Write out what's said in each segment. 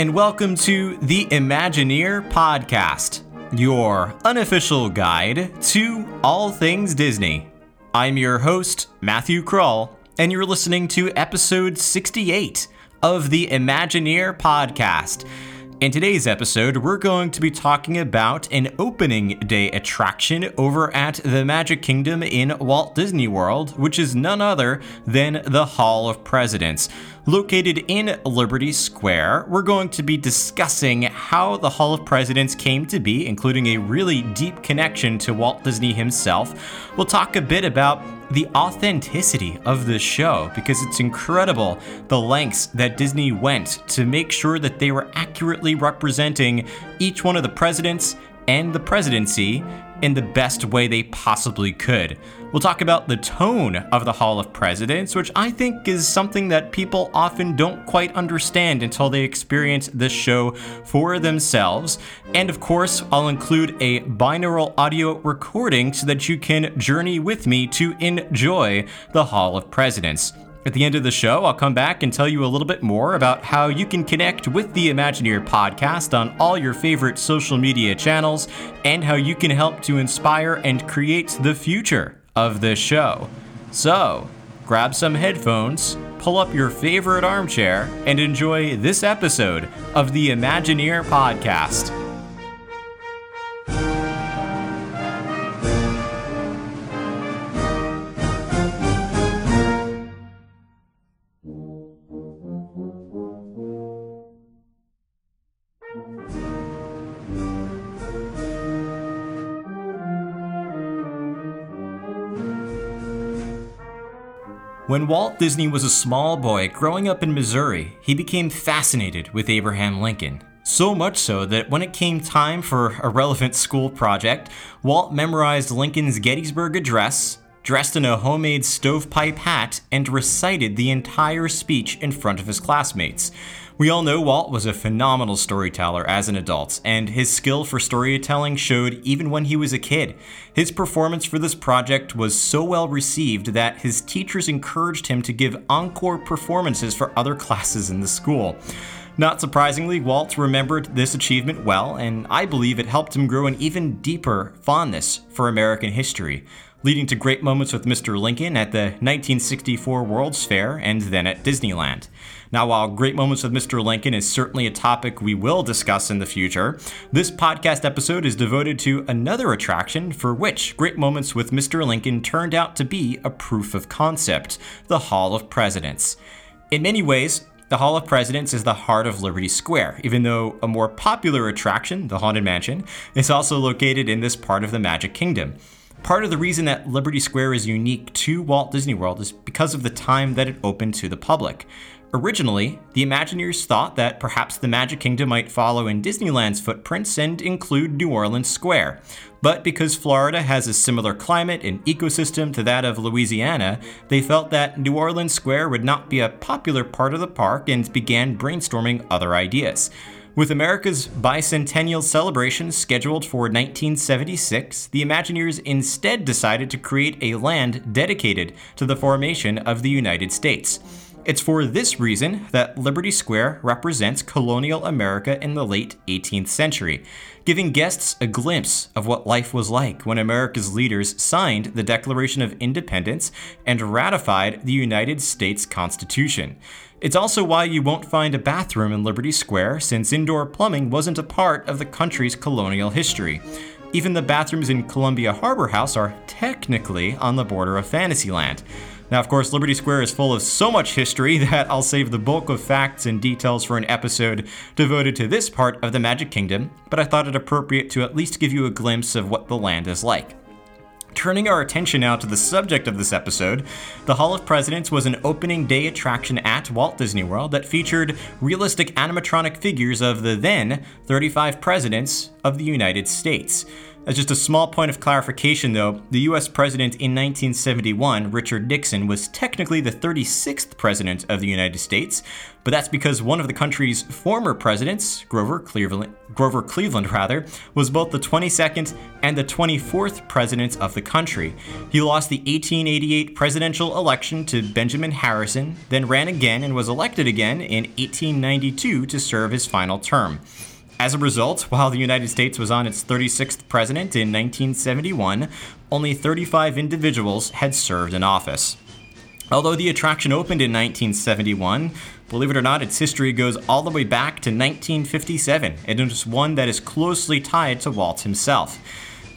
And welcome to the Imagineer Podcast, your unofficial guide to all things Disney. I'm your host, Matthew Krull, and you're listening to episode 68 of the Imagineer Podcast. In today's episode, we're going to be talking about an opening day attraction over at the Magic Kingdom in Walt Disney World, which is none other than the Hall of Presidents. Located in Liberty Square, we're going to be discussing how the Hall of Presidents came to be, including a really deep connection to Walt Disney himself. We'll talk a bit about the authenticity of the show because it's incredible the lengths that Disney went to make sure that they were accurately representing each one of the presidents and the presidency in the best way they possibly could. We'll talk about the tone of the Hall of Presidents, which I think is something that people often don't quite understand until they experience this show for themselves. And of course, I'll include a binaural audio recording so that you can journey with me to enjoy the Hall of Presidents. At the end of the show, I'll come back and tell you a little bit more about how you can connect with the Imagineer podcast on all your favorite social media channels and how you can help to inspire and create the future of this show. So, grab some headphones, pull up your favorite armchair, and enjoy this episode of the Imagineer podcast. When Walt Disney was a small boy growing up in Missouri, he became fascinated with Abraham Lincoln. So much so that when it came time for a relevant school project, Walt memorized Lincoln's Gettysburg Address, dressed in a homemade stovepipe hat, and recited the entire speech in front of his classmates. We all know Walt was a phenomenal storyteller as an adult, and his skill for storytelling showed even when he was a kid. His performance for this project was so well received that his teachers encouraged him to give encore performances for other classes in the school. Not surprisingly, Walt remembered this achievement well, and I believe it helped him grow an even deeper fondness for American history leading to great moments with Mr. Lincoln at the 1964 World's Fair and then at Disneyland. Now, while Great Moments with Mr. Lincoln is certainly a topic we will discuss in the future, this podcast episode is devoted to another attraction for which Great Moments with Mr. Lincoln turned out to be a proof of concept the Hall of Presidents. In many ways, the Hall of Presidents is the heart of Liberty Square, even though a more popular attraction, the Haunted Mansion, is also located in this part of the Magic Kingdom. Part of the reason that Liberty Square is unique to Walt Disney World is because of the time that it opened to the public. Originally, the Imagineers thought that perhaps the Magic Kingdom might follow in Disneyland's footprints and include New Orleans Square. But because Florida has a similar climate and ecosystem to that of Louisiana, they felt that New Orleans Square would not be a popular part of the park and began brainstorming other ideas. With America's bicentennial celebration scheduled for 1976, the Imagineers instead decided to create a land dedicated to the formation of the United States. It's for this reason that Liberty Square represents colonial America in the late 18th century, giving guests a glimpse of what life was like when America's leaders signed the Declaration of Independence and ratified the United States Constitution. It's also why you won't find a bathroom in Liberty Square, since indoor plumbing wasn't a part of the country's colonial history. Even the bathrooms in Columbia Harbor House are technically on the border of Fantasyland. Now, of course, Liberty Square is full of so much history that I'll save the bulk of facts and details for an episode devoted to this part of the Magic Kingdom, but I thought it appropriate to at least give you a glimpse of what the land is like. Turning our attention now to the subject of this episode, the Hall of Presidents was an opening day attraction at Walt Disney World that featured realistic animatronic figures of the then 35 presidents of the United States. As just a small point of clarification, though, the US president in 1971, Richard Nixon, was technically the 36th president of the United States, but that's because one of the country's former presidents, Grover Cleveland, Grover Cleveland rather, was both the 22nd and the 24th president of the country. He lost the 1888 presidential election to Benjamin Harrison, then ran again and was elected again in 1892 to serve his final term. As a result, while the United States was on its 36th president in 1971, only 35 individuals had served in office. Although the attraction opened in 1971, believe it or not, its history goes all the way back to 1957, and it is one that is closely tied to Walt himself.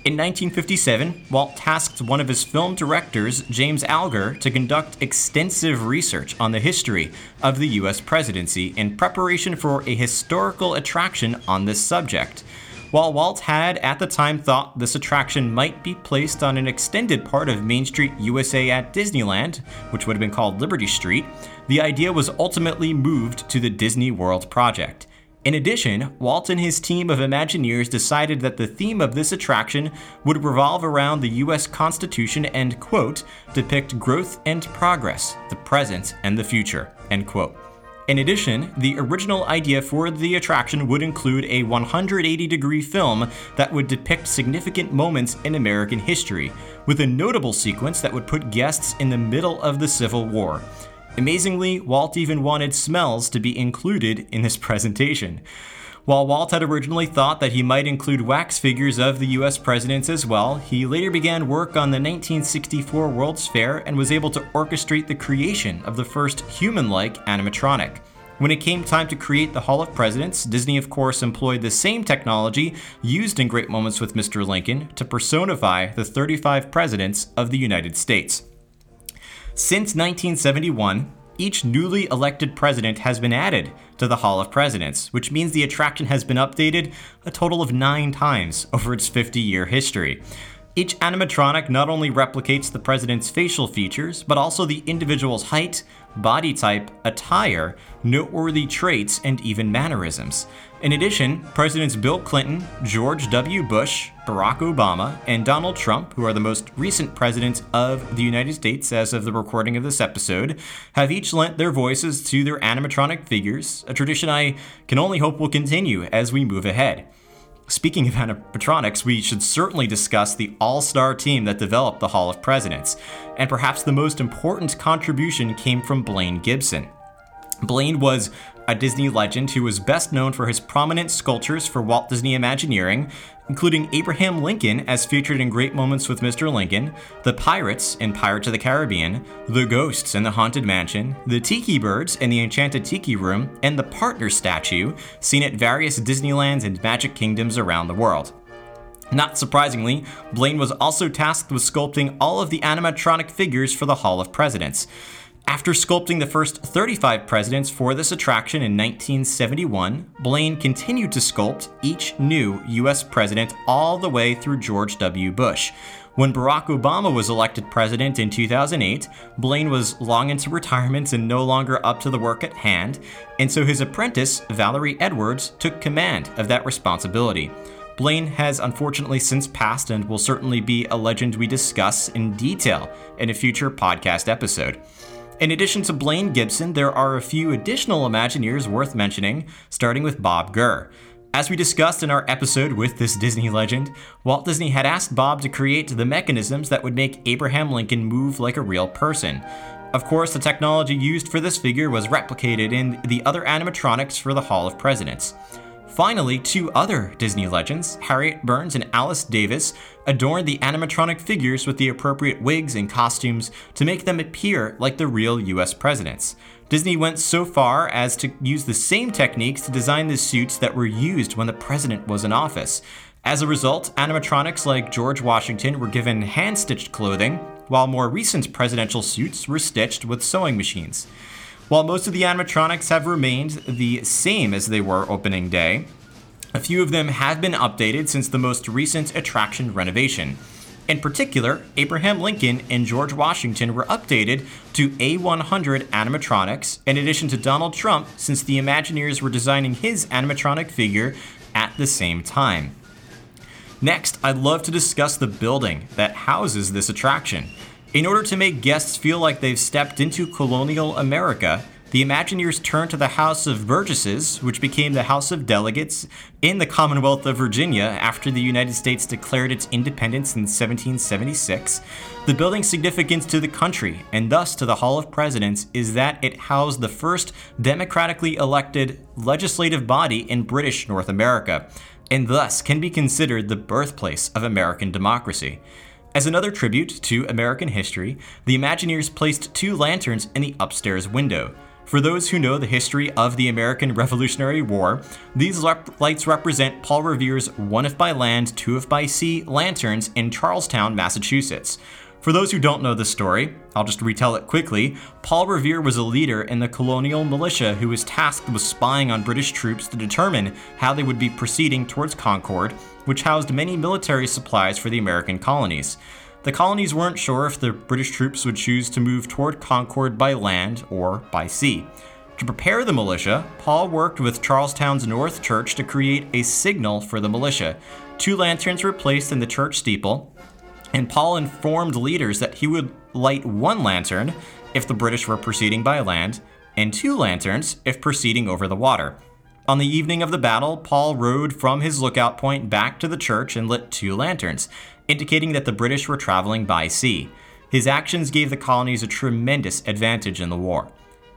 In 1957, Walt tasked one of his film directors, James Algar, to conduct extensive research on the history of the US presidency in preparation for a historical attraction on this subject. While Walt had at the time thought this attraction might be placed on an extended part of Main Street USA at Disneyland, which would have been called Liberty Street, the idea was ultimately moved to the Disney World project. In addition, Walt and his team of Imagineers decided that the theme of this attraction would revolve around the US Constitution and, quote, depict growth and progress, the present and the future, end quote. In addition, the original idea for the attraction would include a 180 degree film that would depict significant moments in American history, with a notable sequence that would put guests in the middle of the Civil War. Amazingly, Walt even wanted smells to be included in this presentation. While Walt had originally thought that he might include wax figures of the US presidents as well, he later began work on the 1964 World's Fair and was able to orchestrate the creation of the first human like animatronic. When it came time to create the Hall of Presidents, Disney, of course, employed the same technology used in Great Moments with Mr. Lincoln to personify the 35 presidents of the United States. Since 1971, each newly elected president has been added to the Hall of Presidents, which means the attraction has been updated a total of nine times over its 50 year history. Each animatronic not only replicates the president's facial features, but also the individual's height, body type, attire, noteworthy traits, and even mannerisms. In addition, Presidents Bill Clinton, George W. Bush, Barack Obama, and Donald Trump, who are the most recent presidents of the United States as of the recording of this episode, have each lent their voices to their animatronic figures, a tradition I can only hope will continue as we move ahead. Speaking of animatronics, we should certainly discuss the all star team that developed the Hall of Presidents, and perhaps the most important contribution came from Blaine Gibson. Blaine was a Disney legend who was best known for his prominent sculptures for Walt Disney Imagineering, including Abraham Lincoln as featured in Great Moments with Mr. Lincoln, the Pirates in Pirates of the Caribbean, the Ghosts in the Haunted Mansion, the Tiki Birds in the Enchanted Tiki Room, and the Partner statue seen at various Disneylands and Magic Kingdoms around the world. Not surprisingly, Blaine was also tasked with sculpting all of the animatronic figures for the Hall of Presidents. After sculpting the first 35 presidents for this attraction in 1971, Blaine continued to sculpt each new US president all the way through George W. Bush. When Barack Obama was elected president in 2008, Blaine was long into retirement and no longer up to the work at hand, and so his apprentice, Valerie Edwards, took command of that responsibility. Blaine has unfortunately since passed and will certainly be a legend we discuss in detail in a future podcast episode. In addition to Blaine Gibson, there are a few additional Imagineers worth mentioning, starting with Bob Gurr. As we discussed in our episode with this Disney legend, Walt Disney had asked Bob to create the mechanisms that would make Abraham Lincoln move like a real person. Of course, the technology used for this figure was replicated in the other animatronics for the Hall of Presidents. Finally, two other Disney legends, Harriet Burns and Alice Davis, adorned the animatronic figures with the appropriate wigs and costumes to make them appear like the real US presidents. Disney went so far as to use the same techniques to design the suits that were used when the president was in office. As a result, animatronics like George Washington were given hand stitched clothing, while more recent presidential suits were stitched with sewing machines. While most of the animatronics have remained the same as they were opening day, a few of them have been updated since the most recent attraction renovation. In particular, Abraham Lincoln and George Washington were updated to A100 animatronics, in addition to Donald Trump, since the Imagineers were designing his animatronic figure at the same time. Next, I'd love to discuss the building that houses this attraction. In order to make guests feel like they've stepped into colonial America, the Imagineers turned to the House of Burgesses, which became the House of Delegates in the Commonwealth of Virginia after the United States declared its independence in 1776. The building's significance to the country, and thus to the Hall of Presidents, is that it housed the first democratically elected legislative body in British North America, and thus can be considered the birthplace of American democracy. As another tribute to American history, the Imagineers placed two lanterns in the upstairs window. For those who know the history of the American Revolutionary War, these lights represent Paul Revere's one if by land, two if by sea lanterns in Charlestown, Massachusetts. For those who don't know the story, I'll just retell it quickly. Paul Revere was a leader in the colonial militia who was tasked with spying on British troops to determine how they would be proceeding towards Concord, which housed many military supplies for the American colonies. The colonies weren't sure if the British troops would choose to move toward Concord by land or by sea. To prepare the militia, Paul worked with Charlestown's North Church to create a signal for the militia. Two lanterns were placed in the church steeple, and Paul informed leaders that he would light one lantern if the British were proceeding by land, and two lanterns if proceeding over the water. On the evening of the battle, Paul rode from his lookout point back to the church and lit two lanterns indicating that the British were traveling by sea. His actions gave the colonies a tremendous advantage in the war.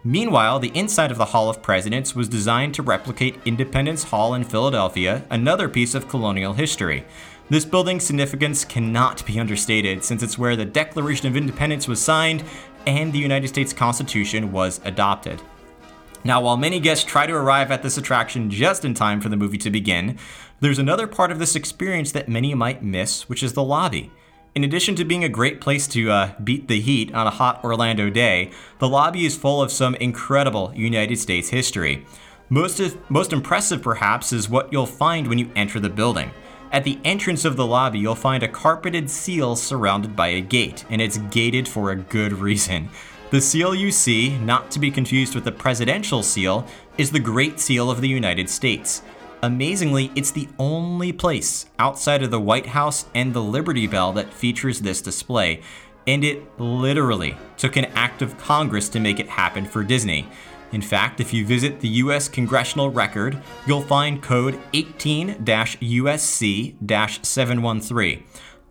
Meanwhile, the inside of the Hall of Presidents was designed to replicate Independence Hall in Philadelphia, another piece of colonial history. This building's significance cannot be understated since it's where the Declaration of Independence was signed and the United States Constitution was adopted. Now, while many guests try to arrive at this attraction just in time for the movie to begin, there's another part of this experience that many might miss, which is the lobby. In addition to being a great place to uh, beat the heat on a hot Orlando day, the lobby is full of some incredible United States history. Most, of, most impressive, perhaps, is what you'll find when you enter the building. At the entrance of the lobby, you'll find a carpeted seal surrounded by a gate, and it's gated for a good reason. The seal you see, not to be confused with the presidential seal, is the Great Seal of the United States. Amazingly, it's the only place outside of the White House and the Liberty Bell that features this display, and it literally took an act of Congress to make it happen for Disney. In fact, if you visit the US congressional record, you'll find code 18 USC 713.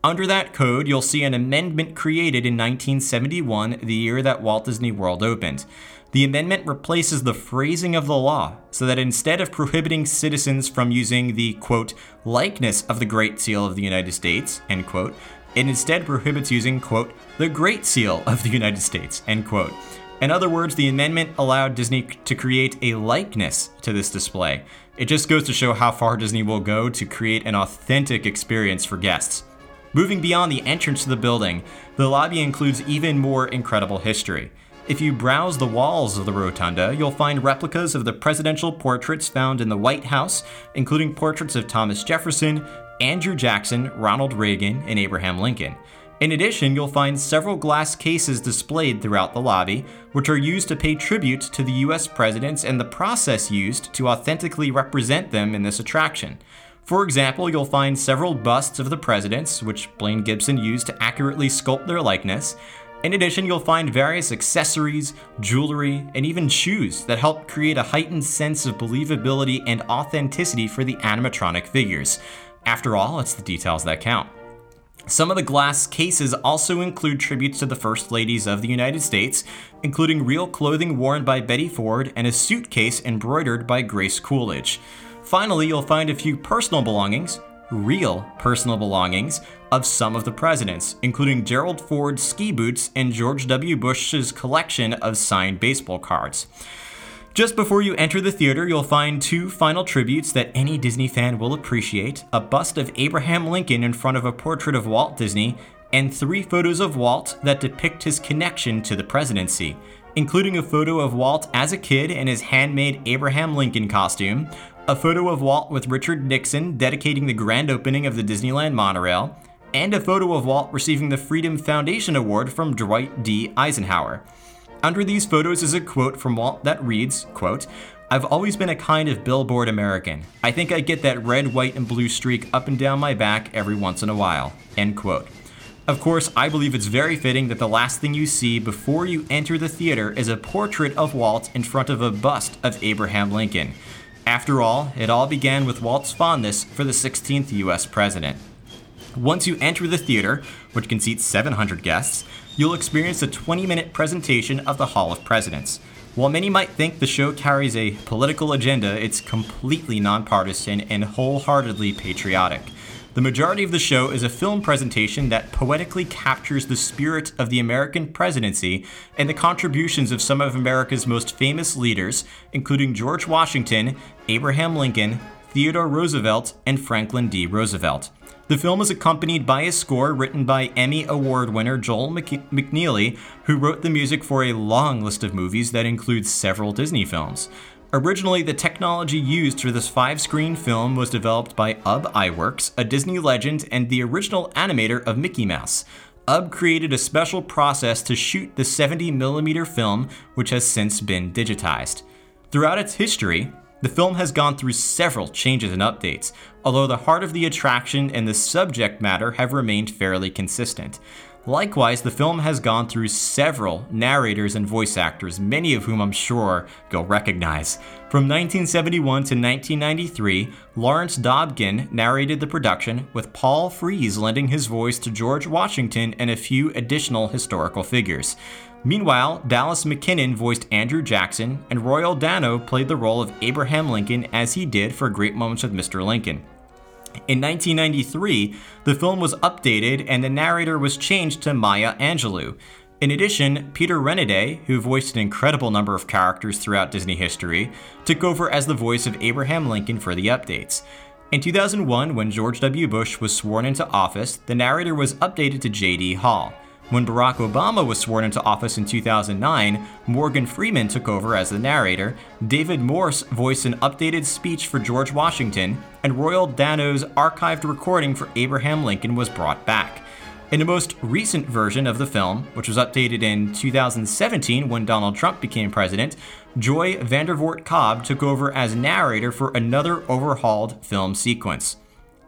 Under that code, you'll see an amendment created in 1971, the year that Walt Disney World opened. The amendment replaces the phrasing of the law so that instead of prohibiting citizens from using the quote likeness of the Great Seal of the United States, end quote, it instead prohibits using quote the Great Seal of the United States, end quote. In other words, the amendment allowed Disney to create a likeness to this display. It just goes to show how far Disney will go to create an authentic experience for guests. Moving beyond the entrance to the building, the lobby includes even more incredible history. If you browse the walls of the rotunda, you'll find replicas of the presidential portraits found in the White House, including portraits of Thomas Jefferson, Andrew Jackson, Ronald Reagan, and Abraham Lincoln. In addition, you'll find several glass cases displayed throughout the lobby, which are used to pay tribute to the US presidents and the process used to authentically represent them in this attraction. For example, you'll find several busts of the presidents, which Blaine Gibson used to accurately sculpt their likeness, in addition, you'll find various accessories, jewelry, and even shoes that help create a heightened sense of believability and authenticity for the animatronic figures. After all, it's the details that count. Some of the glass cases also include tributes to the First Ladies of the United States, including real clothing worn by Betty Ford and a suitcase embroidered by Grace Coolidge. Finally, you'll find a few personal belongings, real personal belongings, of some of the presidents, including Gerald Ford's ski boots and George W. Bush's collection of signed baseball cards. Just before you enter the theater, you'll find two final tributes that any Disney fan will appreciate a bust of Abraham Lincoln in front of a portrait of Walt Disney, and three photos of Walt that depict his connection to the presidency, including a photo of Walt as a kid in his handmade Abraham Lincoln costume, a photo of Walt with Richard Nixon dedicating the grand opening of the Disneyland monorail, and a photo of Walt receiving the Freedom Foundation Award from Dwight D. Eisenhower. Under these photos is a quote from Walt that reads, quote, I've always been a kind of billboard American. I think I get that red, white, and blue streak up and down my back every once in a while. End quote. Of course, I believe it's very fitting that the last thing you see before you enter the theater is a portrait of Walt in front of a bust of Abraham Lincoln. After all, it all began with Walt's fondness for the 16th US president. Once you enter the theater, which can seat 700 guests, you'll experience a 20 minute presentation of the Hall of Presidents. While many might think the show carries a political agenda, it's completely nonpartisan and wholeheartedly patriotic. The majority of the show is a film presentation that poetically captures the spirit of the American presidency and the contributions of some of America's most famous leaders, including George Washington, Abraham Lincoln, Theodore Roosevelt, and Franklin D. Roosevelt. The film is accompanied by a score written by Emmy Award winner Joel McNeely, who wrote the music for a long list of movies that includes several Disney films. Originally, the technology used for this five screen film was developed by Ub Iwerks, a Disney legend and the original animator of Mickey Mouse. Ub created a special process to shoot the 70mm film, which has since been digitized. Throughout its history, the film has gone through several changes and updates, although the heart of the attraction and the subject matter have remained fairly consistent. Likewise, the film has gone through several narrators and voice actors, many of whom I'm sure you'll recognize. From 1971 to 1993, Lawrence Dobkin narrated the production, with Paul Frees lending his voice to George Washington and a few additional historical figures. Meanwhile, Dallas McKennon voiced Andrew Jackson, and Royal Dano played the role of Abraham Lincoln as he did for Great Moments with Mr. Lincoln. In 1993, the film was updated and the narrator was changed to Maya Angelou. In addition, Peter Renaday, who voiced an incredible number of characters throughout Disney history, took over as the voice of Abraham Lincoln for the updates. In 2001, when George W. Bush was sworn into office, the narrator was updated to J.D. Hall. When Barack Obama was sworn into office in 2009, Morgan Freeman took over as the narrator, David Morse voiced an updated speech for George Washington, and Royal Dano's archived recording for Abraham Lincoln was brought back. In the most recent version of the film, which was updated in 2017 when Donald Trump became president, Joy Vandervoort Cobb took over as narrator for another overhauled film sequence.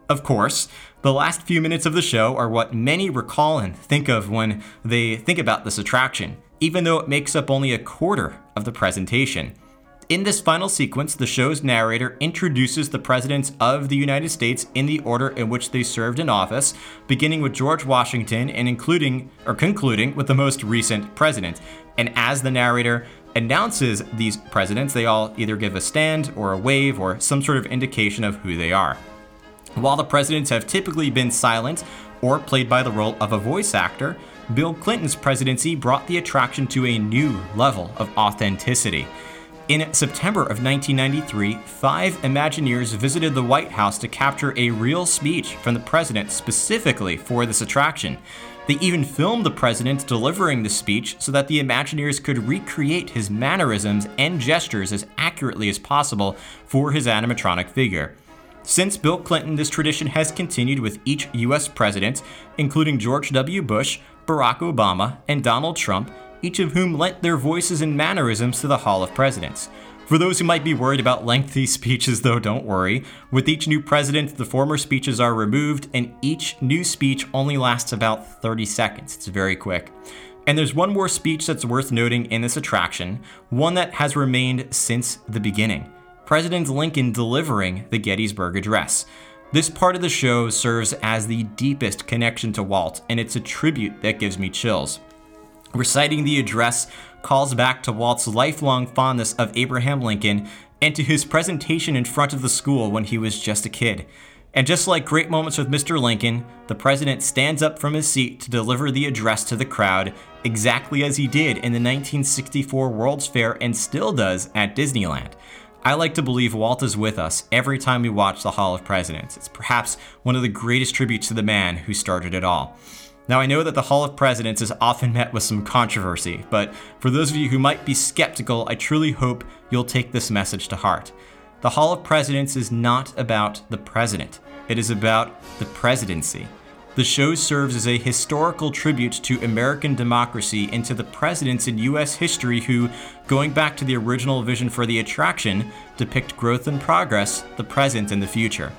Of course, the last few minutes of the show are what many recall and think of when they think about this attraction, even though it makes up only a quarter of the presentation. In this final sequence, the show's narrator introduces the presidents of the United States in the order in which they served in office, beginning with George Washington and including or concluding with the most recent president. And as the narrator announces these presidents, they all either give a stand or a wave or some sort of indication of who they are. While the presidents have typically been silent or played by the role of a voice actor, Bill Clinton's presidency brought the attraction to a new level of authenticity. In September of 1993, five Imagineers visited the White House to capture a real speech from the president specifically for this attraction. They even filmed the president delivering the speech so that the Imagineers could recreate his mannerisms and gestures as accurately as possible for his animatronic figure. Since Bill Clinton, this tradition has continued with each US president, including George W. Bush, Barack Obama, and Donald Trump, each of whom lent their voices and mannerisms to the Hall of Presidents. For those who might be worried about lengthy speeches, though, don't worry. With each new president, the former speeches are removed, and each new speech only lasts about 30 seconds. It's very quick. And there's one more speech that's worth noting in this attraction, one that has remained since the beginning. President Lincoln delivering the Gettysburg Address. This part of the show serves as the deepest connection to Walt, and it's a tribute that gives me chills. Reciting the address calls back to Walt's lifelong fondness of Abraham Lincoln and to his presentation in front of the school when he was just a kid. And just like great moments with Mr. Lincoln, the president stands up from his seat to deliver the address to the crowd, exactly as he did in the 1964 World's Fair and still does at Disneyland. I like to believe Walt is with us every time we watch The Hall of Presidents. It's perhaps one of the greatest tributes to the man who started it all. Now, I know that the Hall of Presidents is often met with some controversy, but for those of you who might be skeptical, I truly hope you'll take this message to heart. The Hall of Presidents is not about the president, it is about the presidency. The show serves as a historical tribute to American democracy and to the presidents in U.S. history who, going back to the original vision for the attraction, depict growth and progress, the present and the future.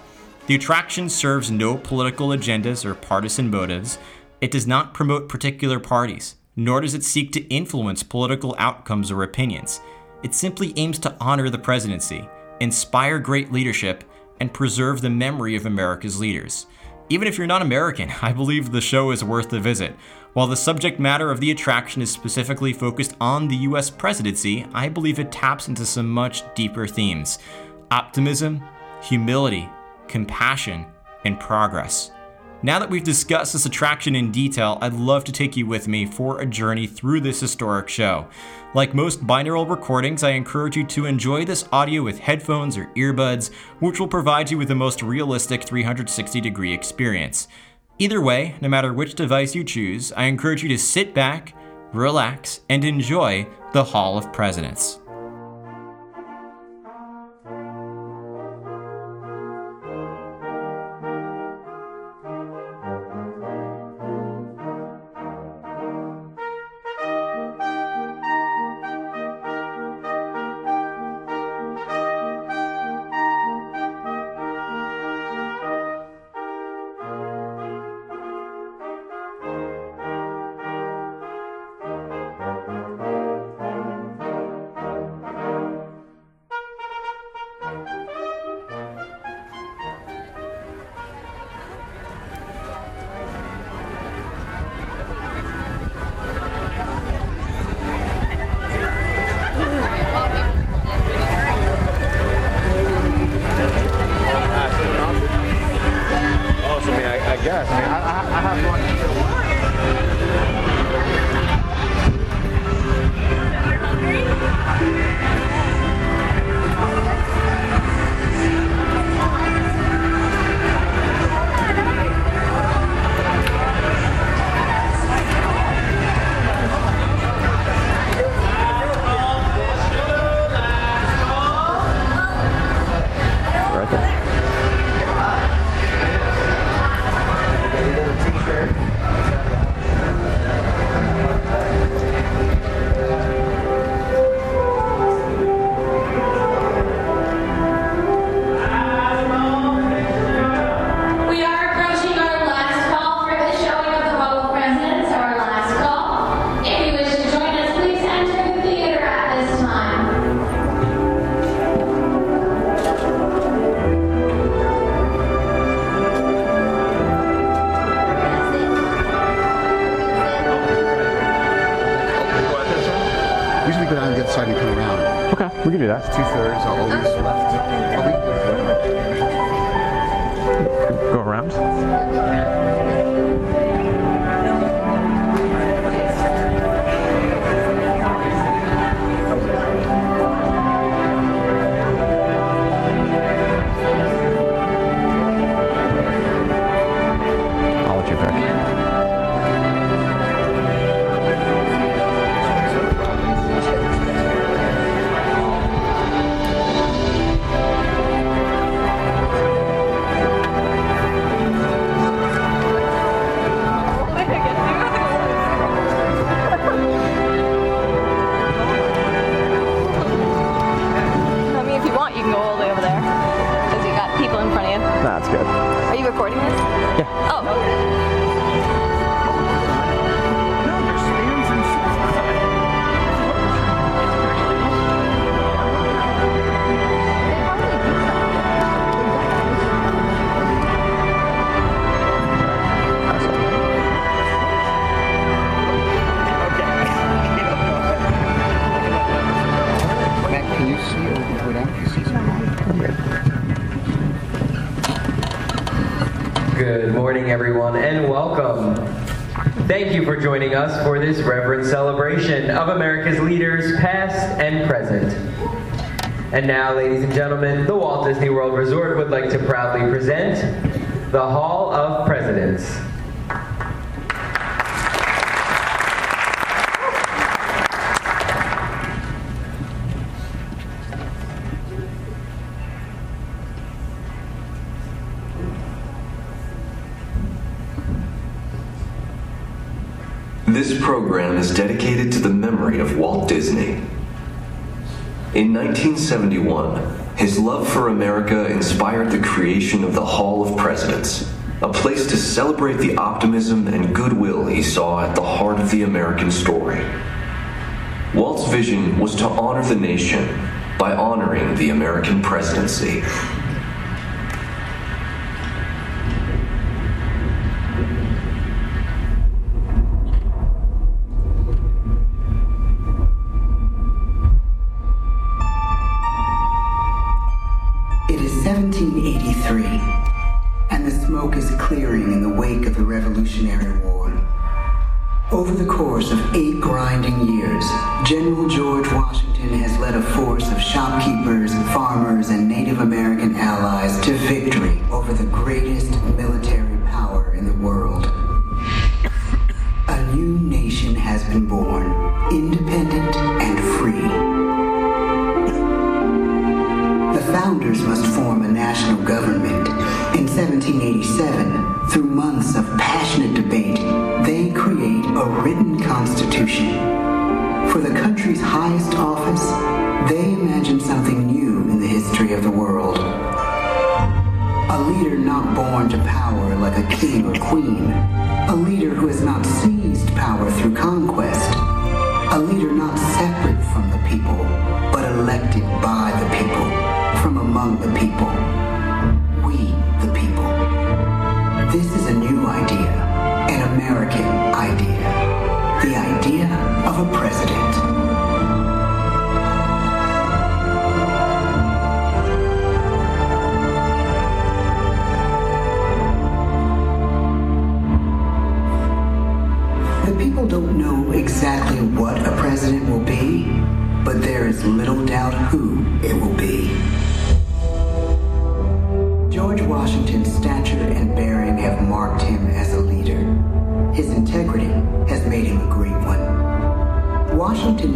The attraction serves no political agendas or partisan motives. It does not promote particular parties, nor does it seek to influence political outcomes or opinions. It simply aims to honor the presidency, inspire great leadership, and preserve the memory of America's leaders. Even if you're not American, I believe the show is worth the visit. While the subject matter of the attraction is specifically focused on the US presidency, I believe it taps into some much deeper themes optimism, humility, compassion, and progress. Now that we've discussed this attraction in detail, I'd love to take you with me for a journey through this historic show. Like most binaural recordings, I encourage you to enjoy this audio with headphones or earbuds, which will provide you with the most realistic 360 degree experience. Either way, no matter which device you choose, I encourage you to sit back, relax, and enjoy the Hall of Presidents. This reverent celebration of America's leaders, past and present. And now, ladies and gentlemen, the Walt Disney World Resort would like to proudly present the Hall of Presidents. Program is dedicated to the memory of Walt Disney. In 1971, his love for America inspired the creation of the Hall of Presidents, a place to celebrate the optimism and goodwill he saw at the heart of the American story. Walt's vision was to honor the nation by honoring the American presidency.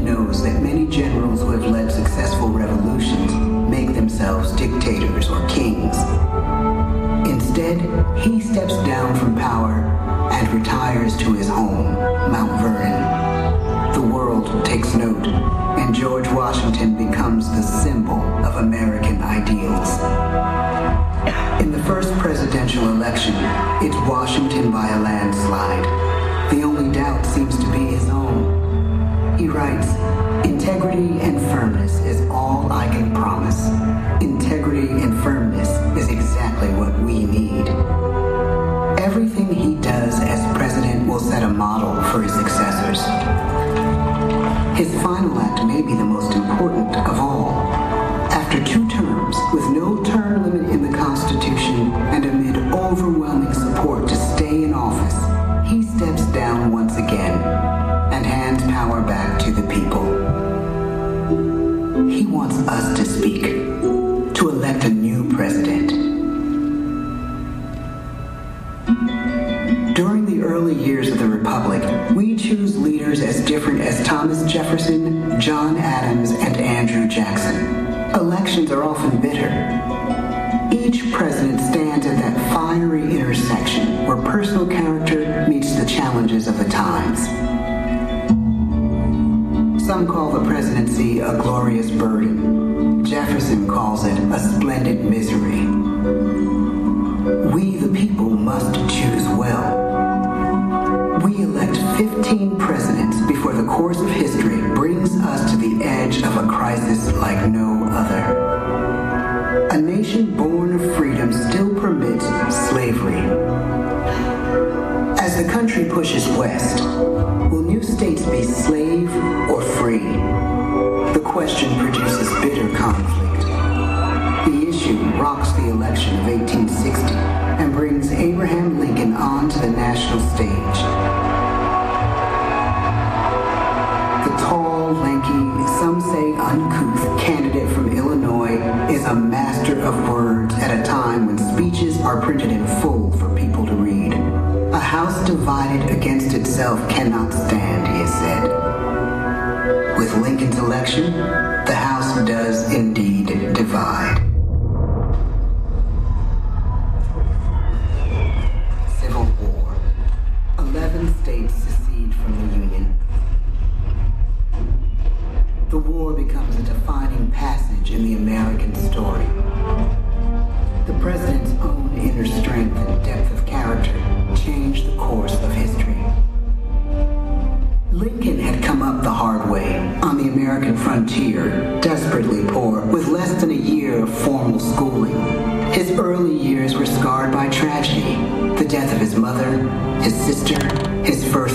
Knows that many generals who have led successful revolutions make themselves dictators or kings. Instead, he steps down from power and retires to his home, Mount Vernon. The world takes note, and George Washington becomes the symbol of American ideals. In the first presidential election, it's Washington by a landslide. The only doubt seems to be his own. He writes, Integrity and firmness is all I can promise. Integrity and firmness is exactly what we need. Everything he does as president will set a model for his successors. His final act may be the most important of all. As different as Thomas Jefferson, John Adams, and Andrew Jackson. Elections are often bitter. Each president stands at that fiery intersection where personal character meets the challenges of the times. Some call the presidency a glorious burden. Jefferson calls it a splendid misery. We, the people, must choose well. We elect 15 presidents before the course of history brings us to the edge of a crisis like no other. A nation born of freedom still permits slavery. As the country pushes west, will new states be slave or free? The question produces bitter conflict. The issue rocks the election of 1860 and brings Abraham Lincoln onto the national stage. The tall, lanky, some say uncouth candidate from Illinois is a master of words at a time when speeches are printed in full for people to read. A house divided against itself cannot stand, he has said. With Lincoln's election, the House does indeed divide.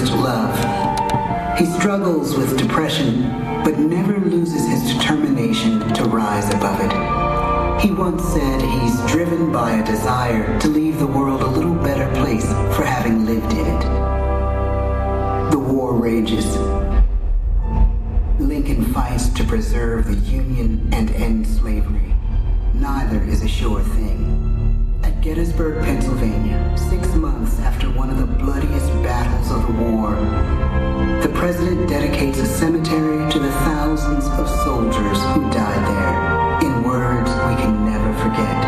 First love. He struggles with depression, but never loses his determination to rise above it. He once said he's driven by a desire to leave the world a little better place for having lived in it. The war rages. Lincoln fights to preserve the Union and end slavery. Neither is a sure thing. Gettysburg, Pennsylvania, six months after one of the bloodiest battles of the war, the president dedicates a cemetery to the thousands of soldiers who died there in words we can never forget.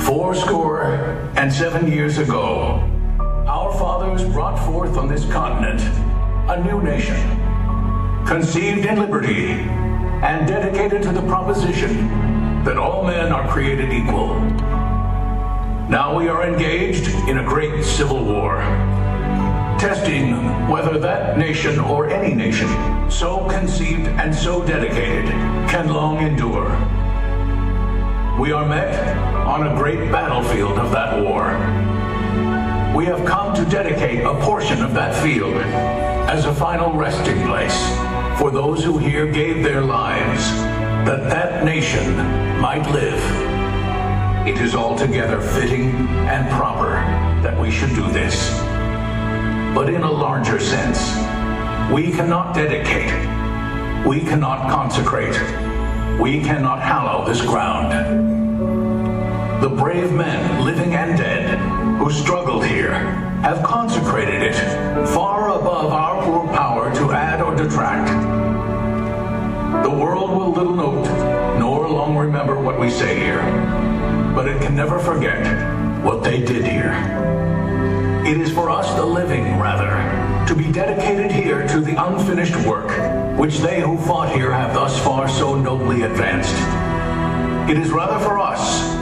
Fourscore and seven years ago, our fathers brought forth on this continent a new nation, conceived in liberty and dedicated to the proposition that all men are created equal. Now we are engaged in a great civil war, testing whether that nation or any nation so conceived and so dedicated can long endure. We are met on a great battlefield of that war. We have come to dedicate a portion of that field as a final resting place for those who here gave their lives that that nation might live. It is altogether fitting and proper that we should do this. But in a larger sense, we cannot dedicate, we cannot consecrate, we cannot hallow this ground. The brave men, living and dead, who struggled here, have consecrated it far above our poor power to add or detract. The world will little note nor long remember what we say here, but it can never forget what they did here. It is for us, the living, rather, to be dedicated here to the unfinished work which they who fought here have thus far so nobly advanced. It is rather for us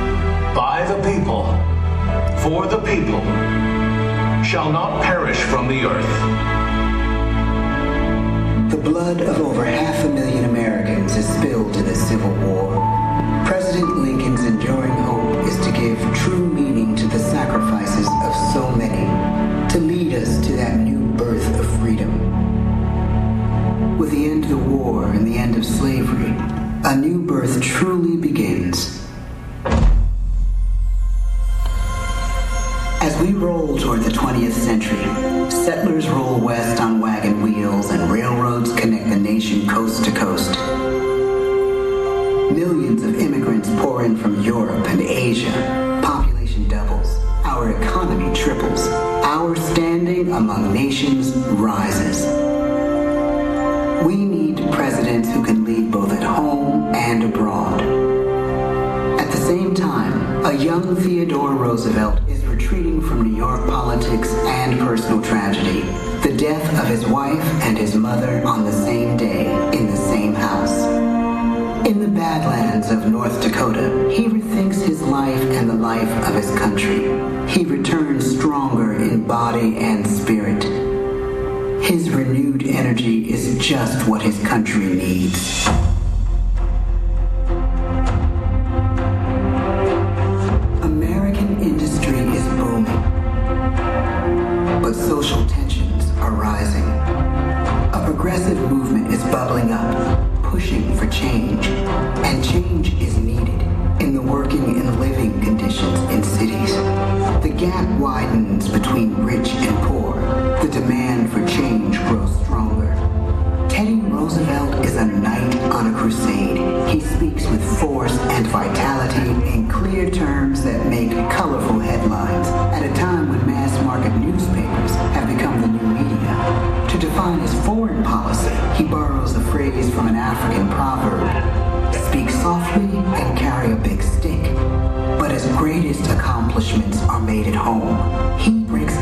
by the people, for the people, shall not perish from the earth. The blood of over half a million Americans is spilled in this Civil War. President Lincoln's enduring hope is to give true meaning to the sacrifices of so many, to lead us to that new birth of freedom. With the end of the war and the end of slavery, a new birth truly begins. As we roll toward the 20th century, settlers roll west on wagon wheels and railroads connect the nation coast to coast. Millions of immigrants pour in from Europe and Asia. Population doubles. Our economy triples. Our standing among nations rises. We need presidents who can lead both at home and abroad. At the same time, a young Theodore Roosevelt politics and personal tragedy. The death of his wife and his mother on the same day in the same house. In the Badlands of North Dakota, he rethinks his life and the life of his country. He returns stronger in body and spirit. His renewed energy is just what his country needs.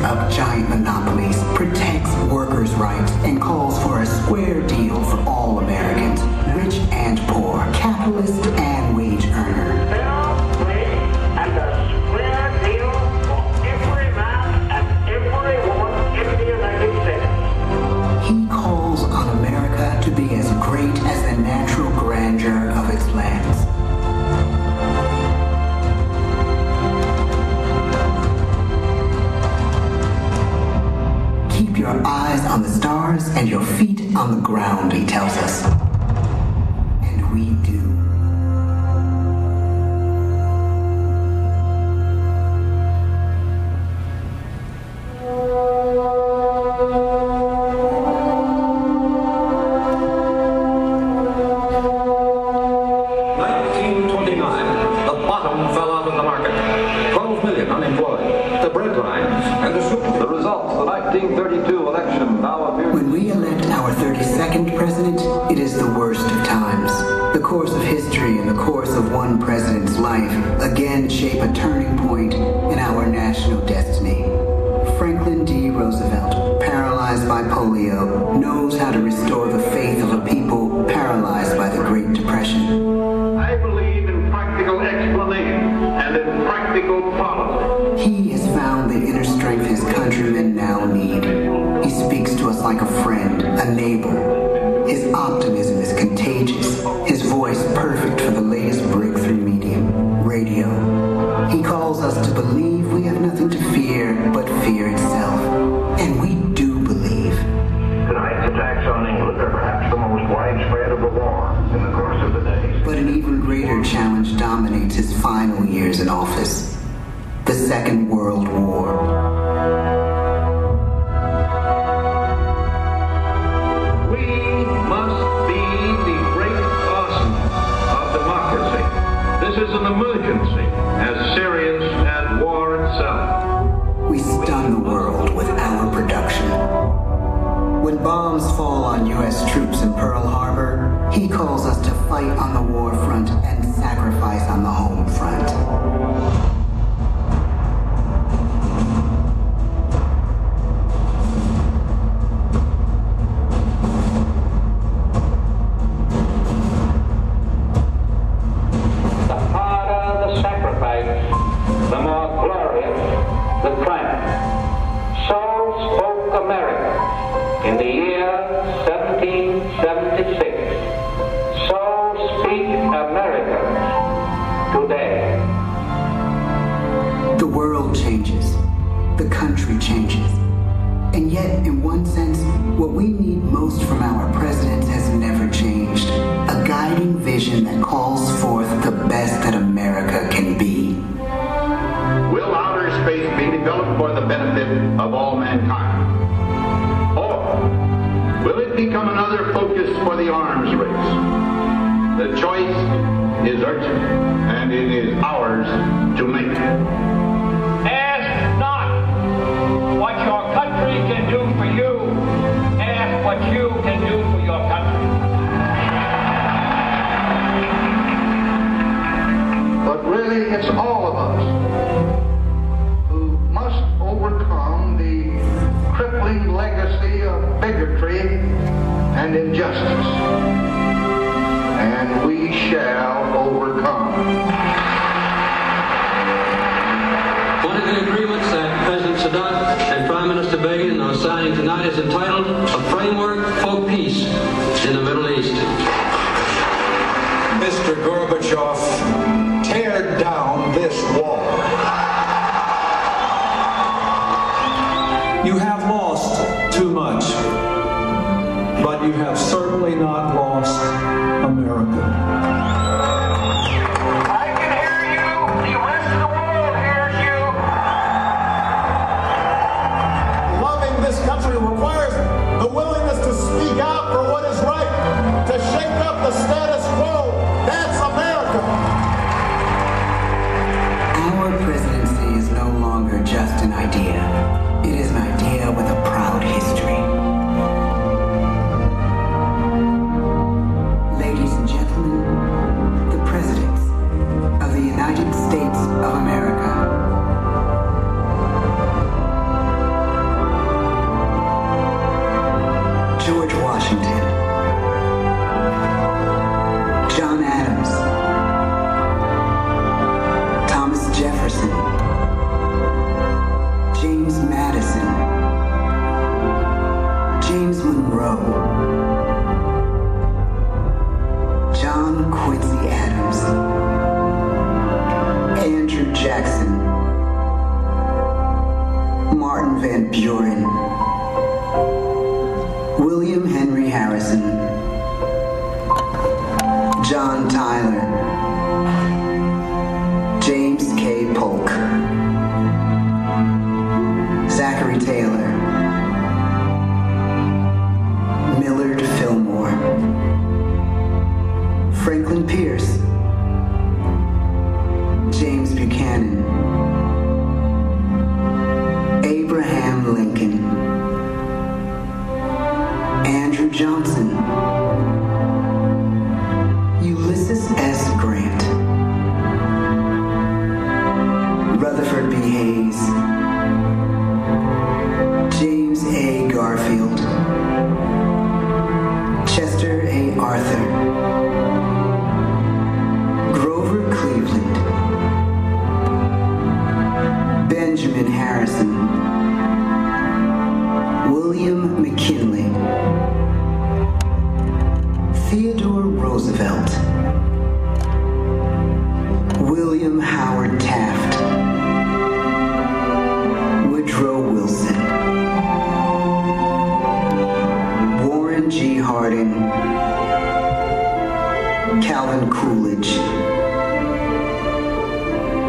Up giant monopolies, protects workers' rights, and calls for a square deal for all Americans, rich and poor, capitalist stars and your feet on the ground, he tells us. Us to believe we have nothing to fear but fear itself. And we do believe. Tonight's attacks on England are perhaps the most widespread of the war in the course of the day. But an even greater challenge dominates his final years in office the Second World War. He calls us to fight on the war front changes. The country changes. And yet, in one sense, what we need most from our presidents has never changed. A guiding vision that calls forth the best that America can be. Will outer space be developed for the benefit of all mankind? Or will it become another focus for the arms race? The choice is urgent, and it is ours to make. Really, it's all of us who must overcome the crippling legacy of bigotry and injustice. And we shall overcome. One of the agreements that President Sadat and Prime Minister Begin are signing tonight is entitled A Framework for Peace in the Middle East. Mr. Gorbachev,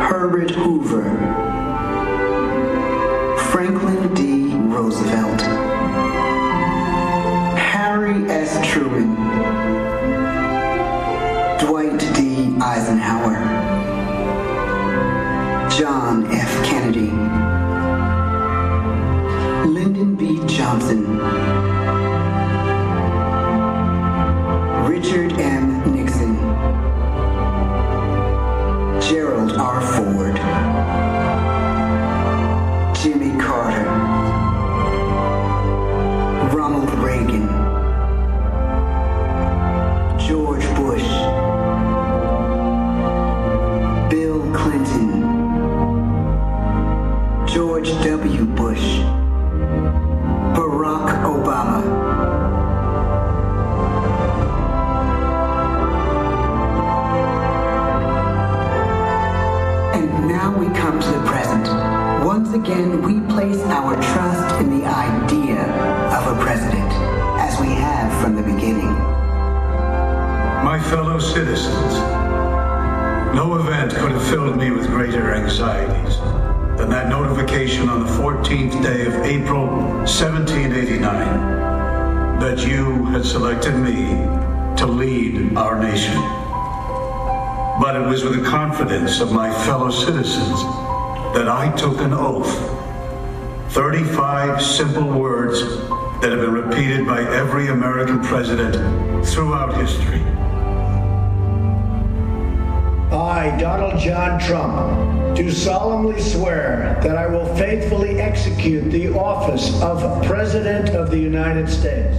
Herbert Hoover, confidence of my fellow citizens that I took an oath. 35 simple words that have been repeated by every American president throughout history. I, Donald John Trump, do solemnly swear that I will faithfully execute the office of President of the United States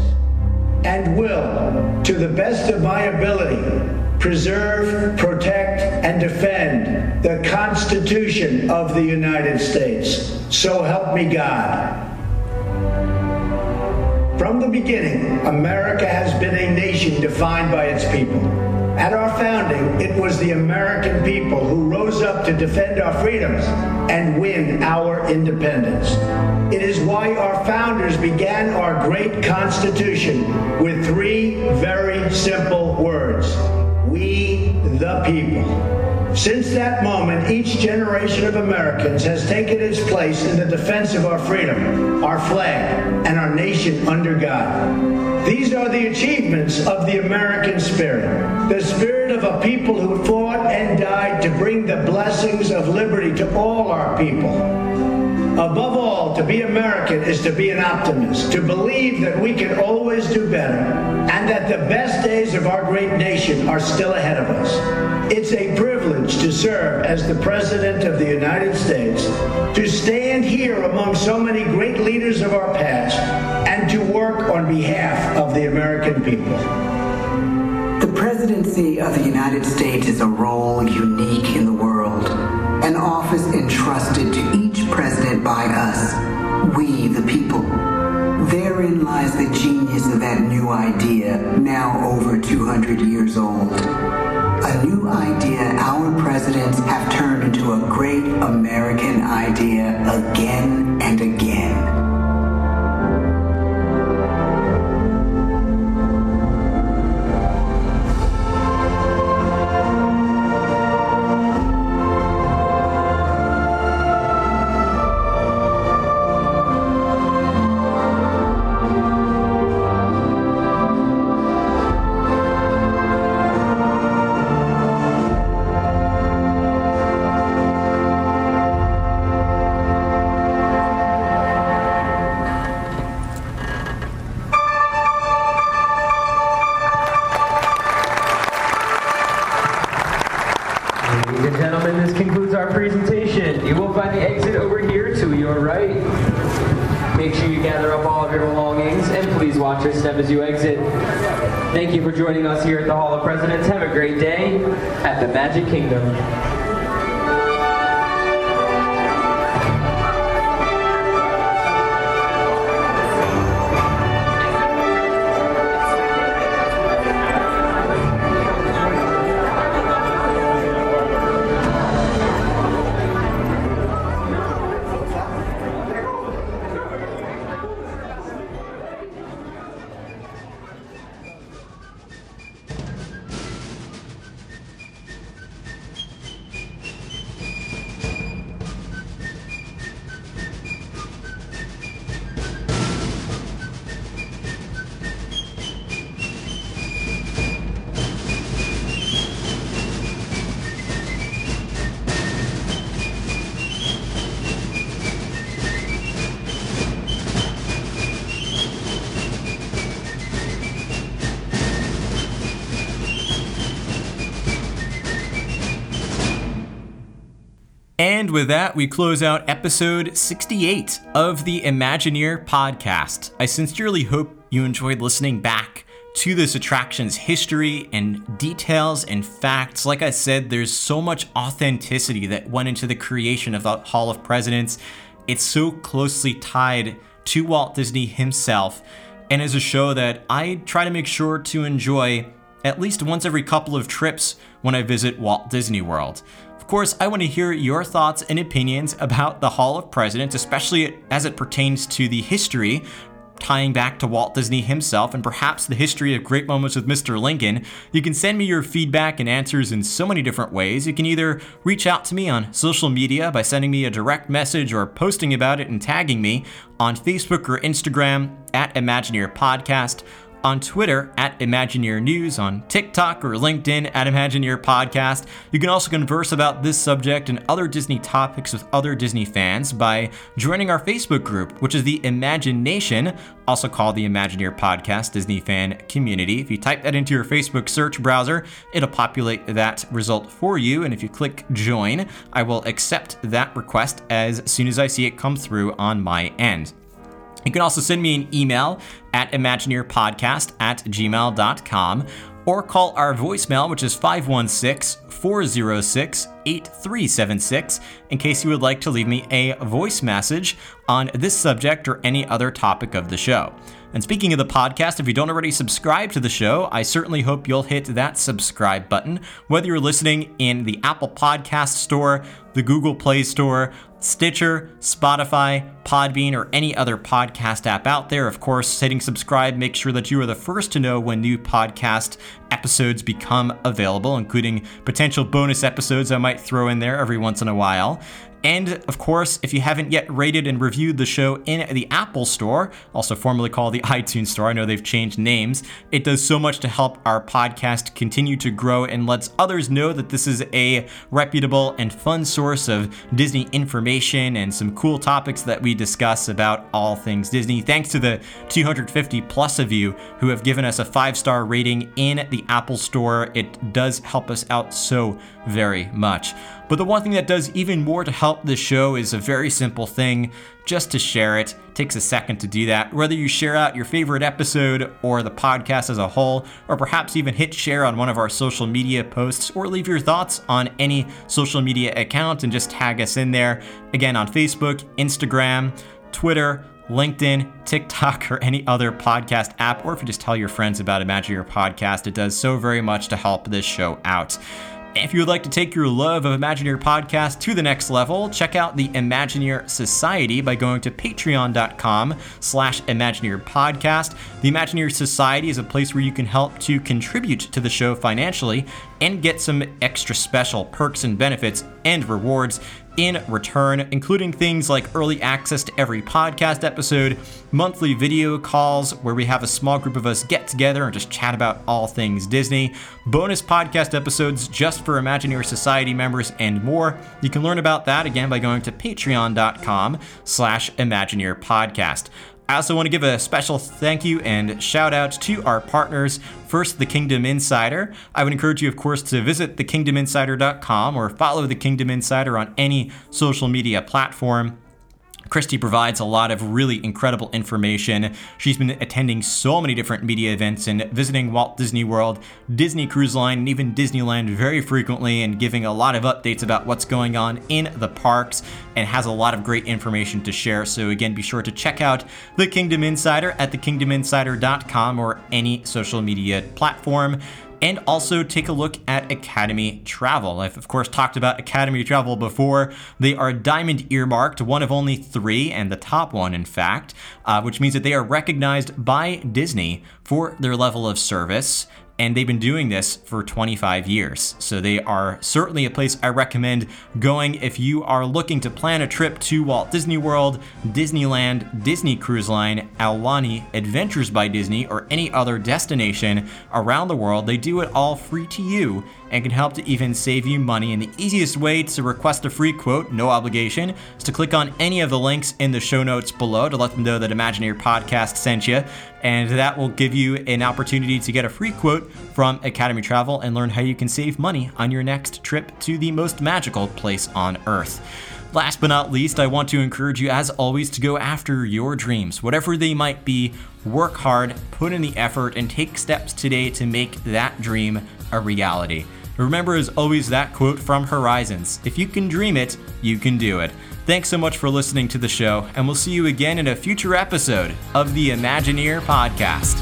and will, to the best of my ability, preserve, protect, and defend the Constitution of the United States. So help me God. From the beginning, America has been a nation defined by its people. At our founding, it was the American people who rose up to defend our freedoms and win our independence. It is why our founders began our great Constitution with three very simple words We the people. Since that moment, each generation of Americans has taken its place in the defense of our freedom, our flag, and our nation under God. These are the achievements of the American spirit, the spirit of a people who fought and died to bring the blessings of liberty to all our people. Above to be American is to be an optimist, to believe that we can always do better, and that the best days of our great nation are still ahead of us. It's a privilege to serve as the President of the United States, to stand here among so many great leaders of our past, and to work on behalf of the American people. The presidency of the United States is a role unique And with that, we close out episode 68 of the Imagineer podcast. I sincerely hope you enjoyed listening back to this attraction's history and details and facts. Like I said, there's so much authenticity that went into the creation of the Hall of Presidents. It's so closely tied to Walt Disney himself, and is a show that I try to make sure to enjoy at least once every couple of trips when I visit Walt Disney World. Of course, I want to hear your thoughts and opinions about the Hall of Presidents, especially as it pertains to the history tying back to Walt Disney himself and perhaps the history of great moments with Mr. Lincoln. You can send me your feedback and answers in so many different ways. You can either reach out to me on social media by sending me a direct message or posting about it and tagging me on Facebook or Instagram at Imagineer Podcast on Twitter at Imagineer News, on TikTok or LinkedIn at Imagineer Podcast. You can also converse about this subject and other Disney topics with other Disney fans by joining our Facebook group, which is the Imagination, also called the Imagineer Podcast Disney Fan Community. If you type that into your Facebook search browser, it'll populate that result for you. And if you click join, I will accept that request as soon as I see it come through on my end. You can also send me an email at imagineerpodcast at gmail.com or call our voicemail, which is 516 406 8376, in case you would like to leave me a voice message on this subject or any other topic of the show. And speaking of the podcast, if you don't already subscribe to the show, I certainly hope you'll hit that subscribe button, whether you're listening in the Apple Podcast Store, the Google Play Store, Stitcher, Spotify, Podbean, or any other podcast app out there. Of course, hitting subscribe makes sure that you are the first to know when new podcast episodes become available, including potential bonus episodes I might throw in there every once in a while. And of course, if you haven't yet rated and reviewed the show in the Apple Store, also formerly called the iTunes Store, I know they've changed names, it does so much to help our podcast continue to grow and lets others know that this is a reputable and fun source of Disney information and some cool topics that we discuss about all things Disney. Thanks to the 250 plus of you who have given us a five star rating in the Apple Store, it does help us out so very much. But the one thing that does even more to help this show is a very simple thing just to share it. it. Takes a second to do that. Whether you share out your favorite episode or the podcast as a whole, or perhaps even hit share on one of our social media posts, or leave your thoughts on any social media account and just tag us in there. Again, on Facebook, Instagram, Twitter, LinkedIn, TikTok, or any other podcast app, or if you just tell your friends about Imagineer Podcast, it does so very much to help this show out. If you would like to take your love of Imagineer podcast to the next level, check out the Imagineer Society by going to patreon.com slash Imagineer podcast. The Imagineer Society is a place where you can help to contribute to the show financially and get some extra special perks and benefits and rewards in return, including things like early access to every podcast episode, monthly video calls where we have a small group of us get together and just chat about all things Disney, bonus podcast episodes just for Imagineer Society members, and more. You can learn about that again by going to patreon.com slash Imagineer Podcast. I also want to give a special thank you and shout out to our partners. First, The Kingdom Insider. I would encourage you, of course, to visit thekingdominsider.com or follow The Kingdom Insider on any social media platform. Christy provides a lot of really incredible information. She's been attending so many different media events and visiting Walt Disney World, Disney Cruise Line, and even Disneyland very frequently and giving a lot of updates about what's going on in the parks and has a lot of great information to share. So, again, be sure to check out The Kingdom Insider at thekingdominsider.com or any social media platform and also take a look at Academy Travel. I've, of course, talked about Academy Travel before. They are diamond earmarked, one of only three, and the top one, in fact, uh, which means that they are recognized by Disney for their level of service and they've been doing this for 25 years. So they are certainly a place I recommend going if you are looking to plan a trip to Walt Disney World, Disneyland, Disney Cruise Line, Aulani, Adventures by Disney, or any other destination around the world. They do it all free to you and can help to even save you money. And the easiest way to request a free quote, no obligation, is to click on any of the links in the show notes below to let them know that Imagineer Podcast sent you. And that will give you an opportunity to get a free quote from Academy Travel and learn how you can save money on your next trip to the most magical place on earth. Last but not least, I want to encourage you, as always, to go after your dreams, whatever they might be. Work hard, put in the effort, and take steps today to make that dream a reality. Remember, as always, that quote from Horizons If you can dream it, you can do it. Thanks so much for listening to the show, and we'll see you again in a future episode of the Imagineer Podcast.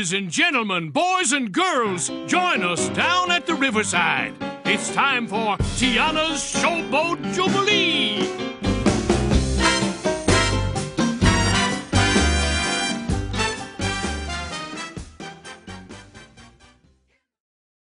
Ladies and gentlemen, boys and girls, join us down at the riverside. It's time for Tiana's Showboat Jubilee.